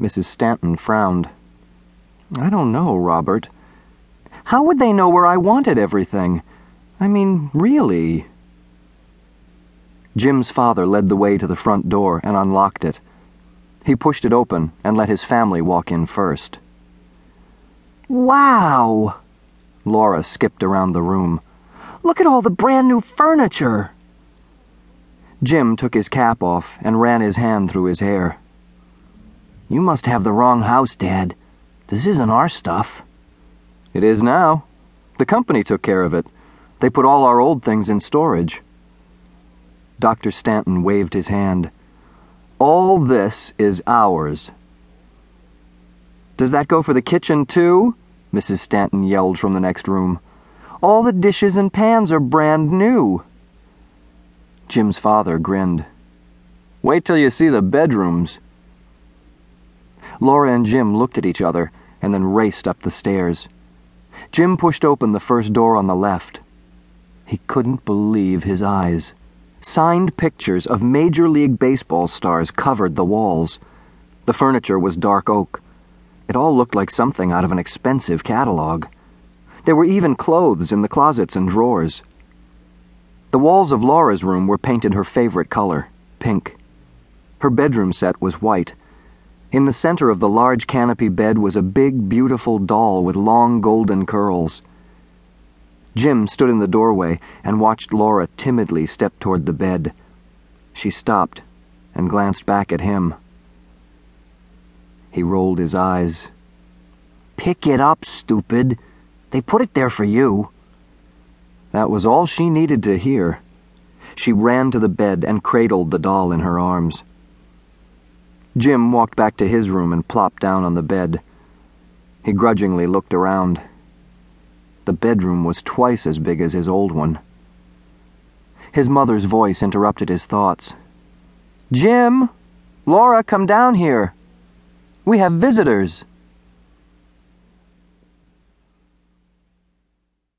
Mrs. Stanton frowned. I don't know, Robert. How would they know where I wanted everything? I mean, really. Jim's father led the way to the front door and unlocked it. He pushed it open and let his family walk in first. Wow! Laura skipped around the room. Look at all the brand new furniture! Jim took his cap off and ran his hand through his hair. You must have the wrong house, Dad. This isn't our stuff. It is now. The company took care of it. They put all our old things in storage. Dr. Stanton waved his hand. All this is ours. Does that go for the kitchen, too? Mrs. Stanton yelled from the next room. All the dishes and pans are brand new. Jim's father grinned. Wait till you see the bedrooms. Laura and Jim looked at each other and then raced up the stairs. Jim pushed open the first door on the left. He couldn't believe his eyes. Signed pictures of Major League Baseball stars covered the walls. The furniture was dark oak. It all looked like something out of an expensive catalog. There were even clothes in the closets and drawers. The walls of Laura's room were painted her favorite color, pink. Her bedroom set was white. In the center of the large canopy bed was a big, beautiful doll with long golden curls. Jim stood in the doorway and watched Laura timidly step toward the bed. She stopped and glanced back at him. He rolled his eyes. Pick it up, stupid. They put it there for you. That was all she needed to hear. She ran to the bed and cradled the doll in her arms. Jim walked back to his room and plopped down on the bed. He grudgingly looked around. The bedroom was twice as big as his old one. His mother's voice interrupted his thoughts. Jim! Laura, come down here. We have visitors.